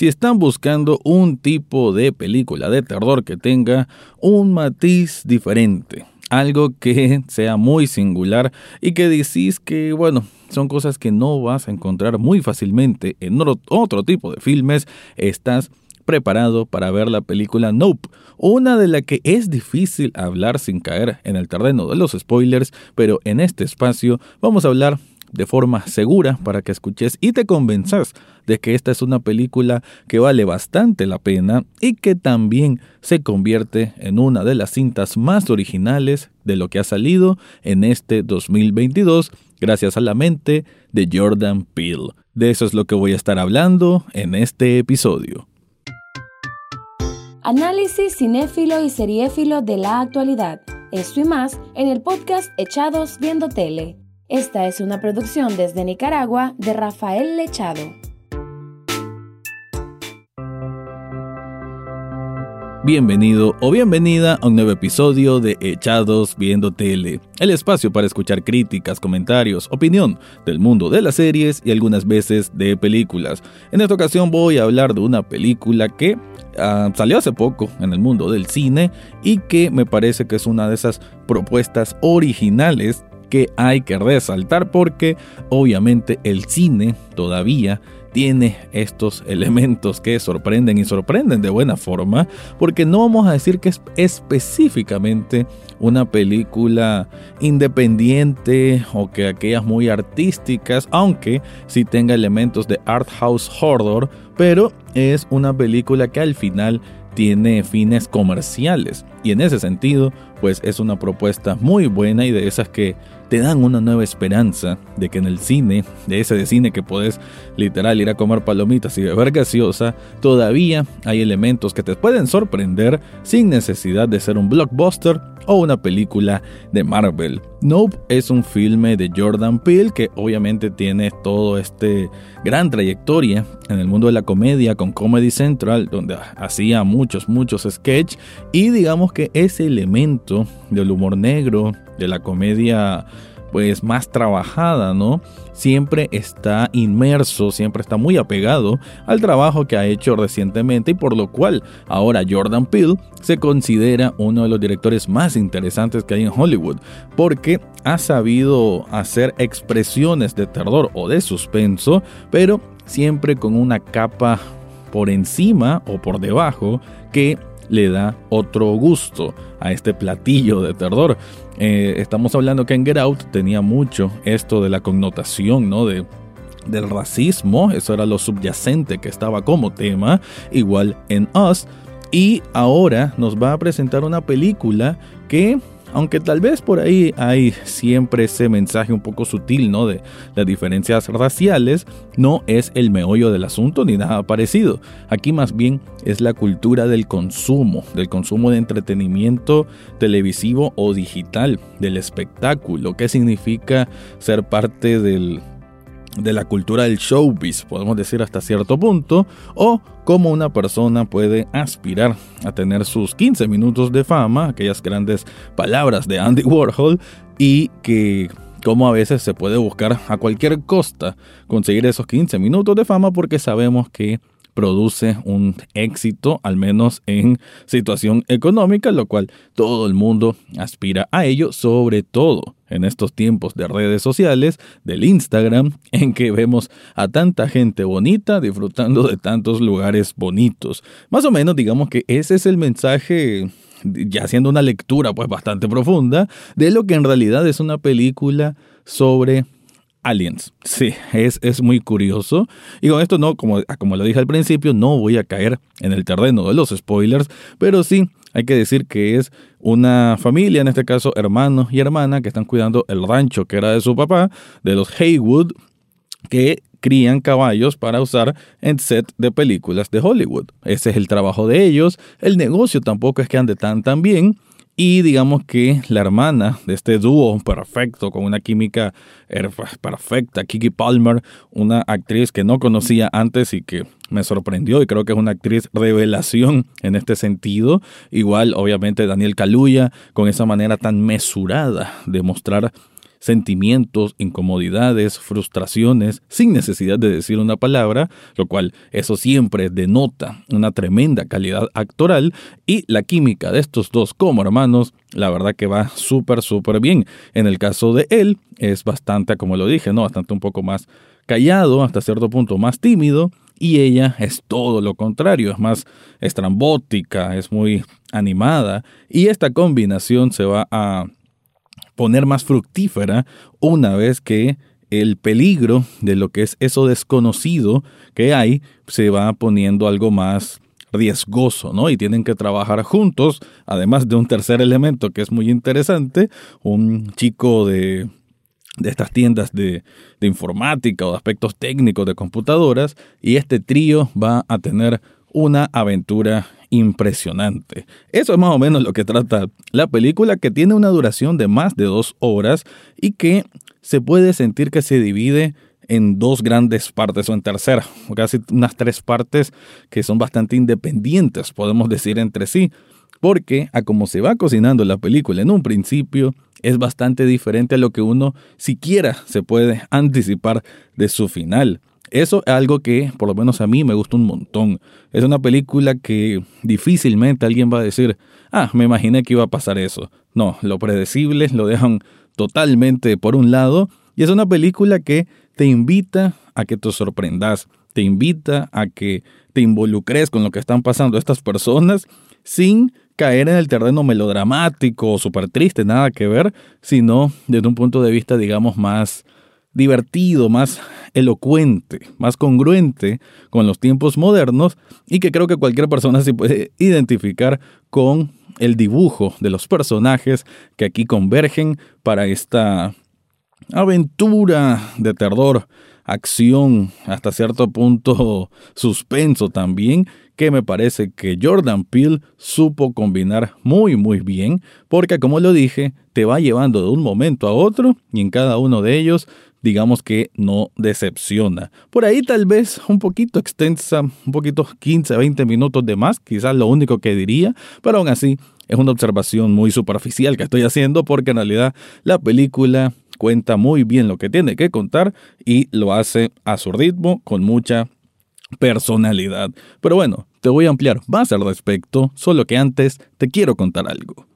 si están buscando un tipo de película de terror que tenga un matiz diferente, algo que sea muy singular y que decís que, bueno, son cosas que no vas a encontrar muy fácilmente en otro tipo de filmes, estás preparado para ver la película Nope, una de la que es difícil hablar sin caer en el terreno de los spoilers, pero en este espacio vamos a hablar de forma segura para que escuches y te convenzas de que esta es una película que vale bastante la pena y que también se convierte en una de las cintas más originales de lo que ha salido en este 2022 gracias a la mente de Jordan Peele. De eso es lo que voy a estar hablando en este episodio. Análisis cinéfilo y seriéfilo de la actualidad. Esto y más en el podcast Echados Viendo Tele. Esta es una producción desde Nicaragua de Rafael Lechado. Bienvenido o bienvenida a un nuevo episodio de Echados Viendo Tele, el espacio para escuchar críticas, comentarios, opinión del mundo de las series y algunas veces de películas. En esta ocasión voy a hablar de una película que ah, salió hace poco en el mundo del cine y que me parece que es una de esas propuestas originales que hay que resaltar porque obviamente el cine todavía tiene estos elementos que sorprenden y sorprenden de buena forma, porque no vamos a decir que es específicamente una película independiente o que aquellas muy artísticas, aunque sí tenga elementos de art house horror, pero es una película que al final tiene fines comerciales. Y en ese sentido pues es una propuesta muy buena y de esas que te dan una nueva esperanza de que en el cine, de ese de cine que puedes literal ir a comer palomitas y beber gaseosa, todavía hay elementos que te pueden sorprender sin necesidad de ser un blockbuster o una película de Marvel. Nope es un filme de Jordan Peele que obviamente tiene todo este gran trayectoria en el mundo de la comedia con Comedy Central donde hacía muchos muchos sketches y digamos que ese elemento del humor negro, de la comedia pues más trabajada, ¿no? Siempre está inmerso, siempre está muy apegado al trabajo que ha hecho recientemente y por lo cual ahora Jordan Peele se considera uno de los directores más interesantes que hay en Hollywood, porque ha sabido hacer expresiones de terror o de suspenso, pero siempre con una capa por encima o por debajo que le da otro gusto a este platillo de terror. Eh, estamos hablando que en Get Out tenía mucho esto de la connotación, ¿no? De, del racismo, eso era lo subyacente que estaba como tema, igual en Us. Y ahora nos va a presentar una película que aunque tal vez por ahí hay siempre ese mensaje un poco sutil, ¿no? De las diferencias raciales, no es el meollo del asunto ni nada parecido. Aquí más bien es la cultura del consumo, del consumo de entretenimiento televisivo o digital, del espectáculo, qué significa ser parte del, de la cultura del showbiz, podemos decir hasta cierto punto, o cómo una persona puede aspirar a tener sus 15 minutos de fama, aquellas grandes palabras de Andy Warhol, y que cómo a veces se puede buscar a cualquier costa conseguir esos 15 minutos de fama porque sabemos que produce un éxito, al menos en situación económica, lo cual todo el mundo aspira a ello, sobre todo en estos tiempos de redes sociales, del Instagram, en que vemos a tanta gente bonita disfrutando de tantos lugares bonitos. Más o menos digamos que ese es el mensaje ya haciendo una lectura pues bastante profunda de lo que en realidad es una película sobre aliens. Sí, es, es muy curioso. Y con esto no, como, como lo dije al principio, no voy a caer en el terreno de los spoilers, pero sí hay que decir que es una familia, en este caso hermanos y hermana, que están cuidando el rancho que era de su papá, de los Haywood, que crían caballos para usar en set de películas de Hollywood. Ese es el trabajo de ellos. El negocio tampoco es que ande tan tan bien. Y digamos que la hermana de este dúo perfecto, con una química perfecta, Kiki Palmer, una actriz que no conocía antes y que me sorprendió y creo que es una actriz revelación en este sentido. Igual, obviamente, Daniel Kaluuya, con esa manera tan mesurada de mostrar sentimientos, incomodidades, frustraciones, sin necesidad de decir una palabra, lo cual eso siempre denota una tremenda calidad actoral y la química de estos dos como hermanos, la verdad que va súper, súper bien. En el caso de él, es bastante, como lo dije, ¿no? Bastante un poco más callado, hasta cierto punto más tímido, y ella es todo lo contrario, es más estrambótica, es muy animada, y esta combinación se va a poner más fructífera una vez que el peligro de lo que es eso desconocido que hay se va poniendo algo más riesgoso, ¿no? Y tienen que trabajar juntos, además de un tercer elemento que es muy interesante, un chico de, de estas tiendas de, de informática o de aspectos técnicos de computadoras, y este trío va a tener una aventura impresionante. Eso es más o menos lo que trata la película, que tiene una duración de más de dos horas y que se puede sentir que se divide en dos grandes partes o en tercera, casi unas tres partes que son bastante independientes, podemos decir entre sí, porque a como se va cocinando la película en un principio, es bastante diferente a lo que uno siquiera se puede anticipar de su final. Eso es algo que, por lo menos a mí, me gusta un montón. Es una película que difícilmente alguien va a decir, ah, me imaginé que iba a pasar eso. No, lo predecible lo dejan totalmente por un lado. Y es una película que te invita a que te sorprendas, te invita a que te involucres con lo que están pasando estas personas sin caer en el terreno melodramático o súper triste, nada que ver, sino desde un punto de vista, digamos, más divertido, más elocuente, más congruente con los tiempos modernos y que creo que cualquier persona se puede identificar con el dibujo de los personajes que aquí convergen para esta aventura de terror, acción, hasta cierto punto suspenso también, que me parece que Jordan Peele supo combinar muy muy bien, porque como lo dije, te va llevando de un momento a otro y en cada uno de ellos digamos que no decepciona. Por ahí tal vez un poquito extensa, un poquito 15, 20 minutos de más, quizás lo único que diría, pero aún así es una observación muy superficial que estoy haciendo porque en realidad la película cuenta muy bien lo que tiene que contar y lo hace a su ritmo con mucha personalidad. Pero bueno, te voy a ampliar más al respecto, solo que antes te quiero contar algo.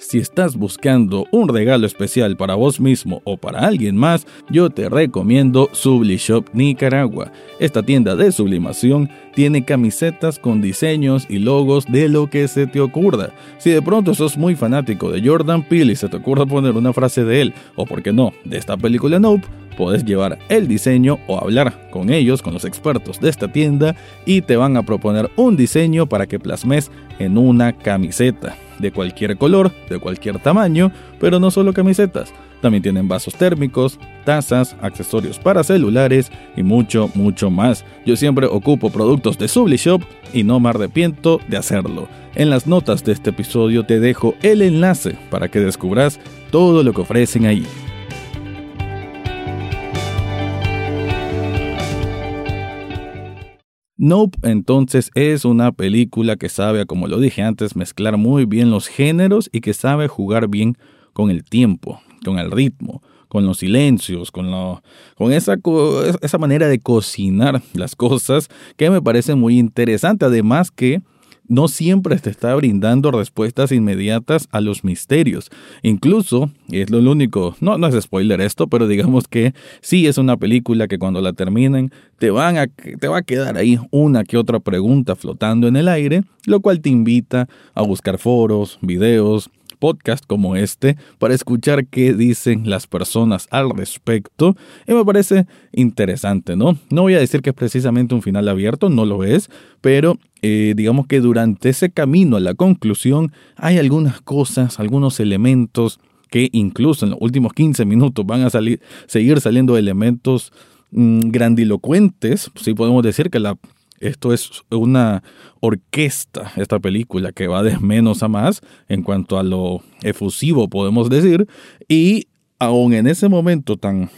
Si estás buscando un regalo especial para vos mismo o para alguien más, yo te recomiendo Sublishop Nicaragua. Esta tienda de sublimación tiene camisetas con diseños y logos de lo que se te ocurra. Si de pronto sos muy fanático de Jordan Peele y se te ocurre poner una frase de él, o por qué no, de esta película Nope, puedes llevar el diseño o hablar con ellos, con los expertos de esta tienda, y te van a proponer un diseño para que plasmes en una camiseta de cualquier color, de cualquier tamaño, pero no solo camisetas. También tienen vasos térmicos, tazas, accesorios para celulares y mucho, mucho más. Yo siempre ocupo productos de Sublishop y no me arrepiento de hacerlo. En las notas de este episodio te dejo el enlace para que descubras todo lo que ofrecen ahí. Nope entonces es una película que sabe, como lo dije antes, mezclar muy bien los géneros y que sabe jugar bien con el tiempo, con el ritmo, con los silencios, con, lo, con esa, esa manera de cocinar las cosas que me parece muy interesante. Además que no siempre te está brindando respuestas inmediatas a los misterios. Incluso, es lo único, no, no es spoiler esto, pero digamos que sí es una película que cuando la terminen te, van a, te va a quedar ahí una que otra pregunta flotando en el aire, lo cual te invita a buscar foros, videos, podcast como este para escuchar qué dicen las personas al respecto y me parece interesante, ¿no? No voy a decir que es precisamente un final abierto, no lo es, pero eh, digamos que durante ese camino a la conclusión hay algunas cosas, algunos elementos que incluso en los últimos 15 minutos van a salir, seguir saliendo elementos mm, grandilocuentes, sí podemos decir que la esto es una orquesta, esta película, que va de menos a más en cuanto a lo efusivo, podemos decir, y aún en ese momento tan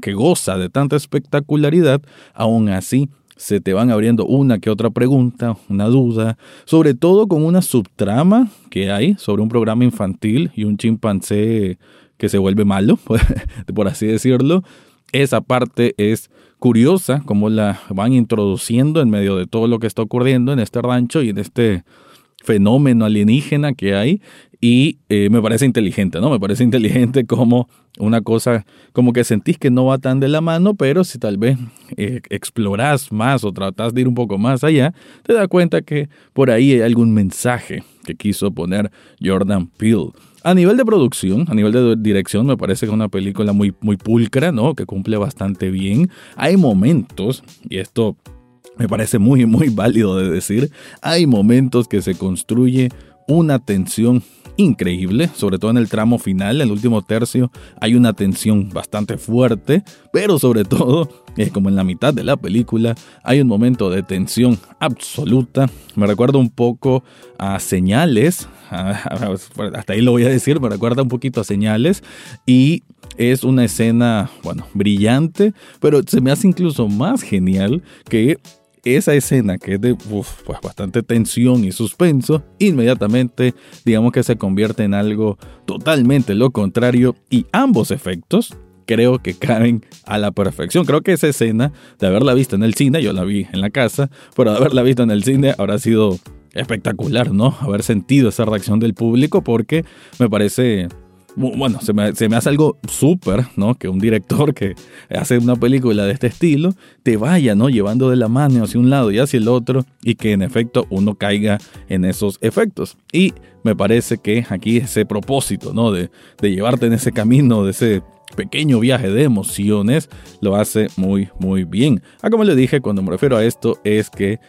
que goza de tanta espectacularidad, aún así se te van abriendo una que otra pregunta, una duda, sobre todo con una subtrama que hay sobre un programa infantil y un chimpancé que se vuelve malo, por así decirlo. Esa parte es curiosa, como la van introduciendo en medio de todo lo que está ocurriendo en este rancho y en este fenómeno alienígena que hay y eh, me parece inteligente, ¿no? Me parece inteligente como una cosa, como que sentís que no va tan de la mano, pero si tal vez eh, explorás más o tratás de ir un poco más allá, te das cuenta que por ahí hay algún mensaje que quiso poner Jordan Peele. A nivel de producción, a nivel de dirección, me parece que es una película muy, muy pulcra, ¿no? Que cumple bastante bien. Hay momentos, y esto me parece muy, muy válido de decir, hay momentos que se construye una tensión increíble, sobre todo en el tramo final, el último tercio, hay una tensión bastante fuerte, pero sobre todo, como en la mitad de la película, hay un momento de tensión absoluta. Me recuerda un poco a señales, hasta ahí lo voy a decir, me recuerda un poquito a señales y es una escena, bueno, brillante, pero se me hace incluso más genial que esa escena que es de pues bastante tensión y suspenso, inmediatamente digamos que se convierte en algo totalmente lo contrario y ambos efectos creo que caen a la perfección. Creo que esa escena de haberla visto en el cine, yo la vi en la casa, pero de haberla visto en el cine habrá sido espectacular, ¿no? Haber sentido esa reacción del público porque me parece bueno, se me, hace algo súper, ¿no? Que un director que hace una película de este estilo te vaya, ¿no? Llevando de la mano hacia un lado y hacia el otro y que en efecto uno caiga en esos efectos. Y me parece que aquí ese propósito, ¿no? De, de llevarte en ese camino, de ese pequeño viaje de emociones, lo hace muy, muy bien. Ah, como le dije, cuando me refiero a esto es que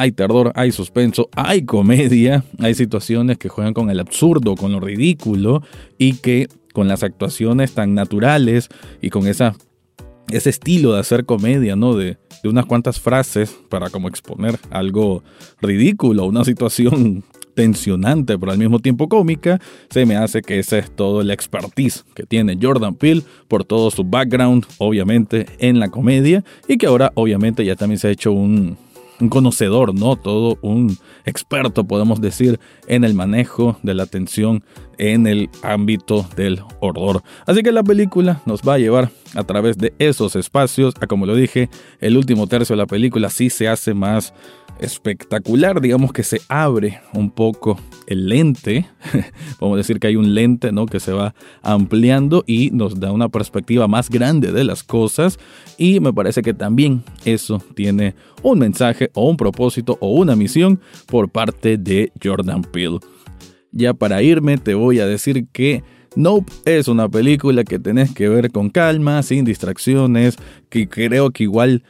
hay terror, hay suspenso, hay comedia, hay situaciones que juegan con el absurdo, con lo ridículo y que con las actuaciones tan naturales y con esa, ese estilo de hacer comedia, ¿no? De, de unas cuantas frases para como exponer algo ridículo, una situación tensionante pero al mismo tiempo cómica, se me hace que ese es todo el expertise que tiene Jordan Peele por todo su background, obviamente, en la comedia y que ahora obviamente ya también se ha hecho un, un conocedor, ¿no? Todo un experto, podemos decir, en el manejo de la atención en el ámbito del horror. Así que la película nos va a llevar a través de esos espacios, a como lo dije, el último tercio de la película sí se hace más espectacular, digamos que se abre un poco el lente, podemos decir que hay un lente ¿no? que se va ampliando y nos da una perspectiva más grande de las cosas y me parece que también eso tiene un mensaje o un propósito o una misión por parte de Jordan Peele. Ya para irme te voy a decir que Nope es una película que tenés que ver con calma, sin distracciones, que creo que igual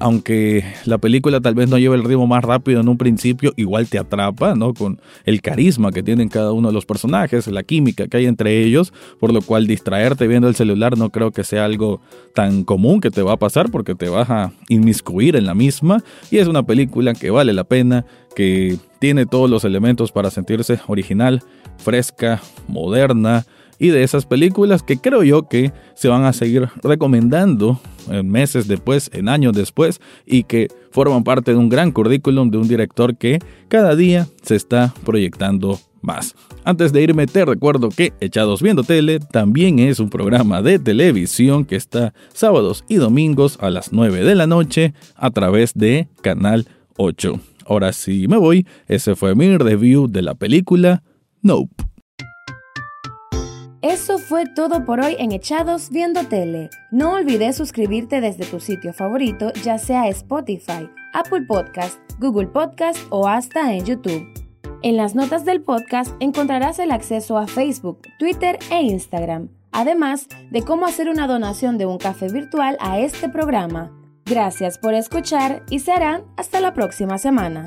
aunque la película tal vez no lleve el ritmo más rápido en un principio, igual te atrapa, ¿no? Con el carisma que tienen cada uno de los personajes, la química que hay entre ellos, por lo cual distraerte viendo el celular no creo que sea algo tan común que te va a pasar porque te vas a inmiscuir en la misma y es una película que vale la pena, que tiene todos los elementos para sentirse original, fresca, moderna, y de esas películas que creo yo que se van a seguir recomendando en meses después, en años después, y que forman parte de un gran currículum de un director que cada día se está proyectando más. Antes de irme te recuerdo que Echados Viendo Tele también es un programa de televisión que está sábados y domingos a las 9 de la noche a través de Canal 8. Ahora sí me voy, ese fue mi review de la película Nope. Eso fue todo por hoy en Echados Viendo Tele. No olvides suscribirte desde tu sitio favorito, ya sea Spotify, Apple Podcast, Google Podcast o hasta en YouTube. En las notas del podcast encontrarás el acceso a Facebook, Twitter e Instagram, además de cómo hacer una donación de un café virtual a este programa. Gracias por escuchar y serán hasta la próxima semana.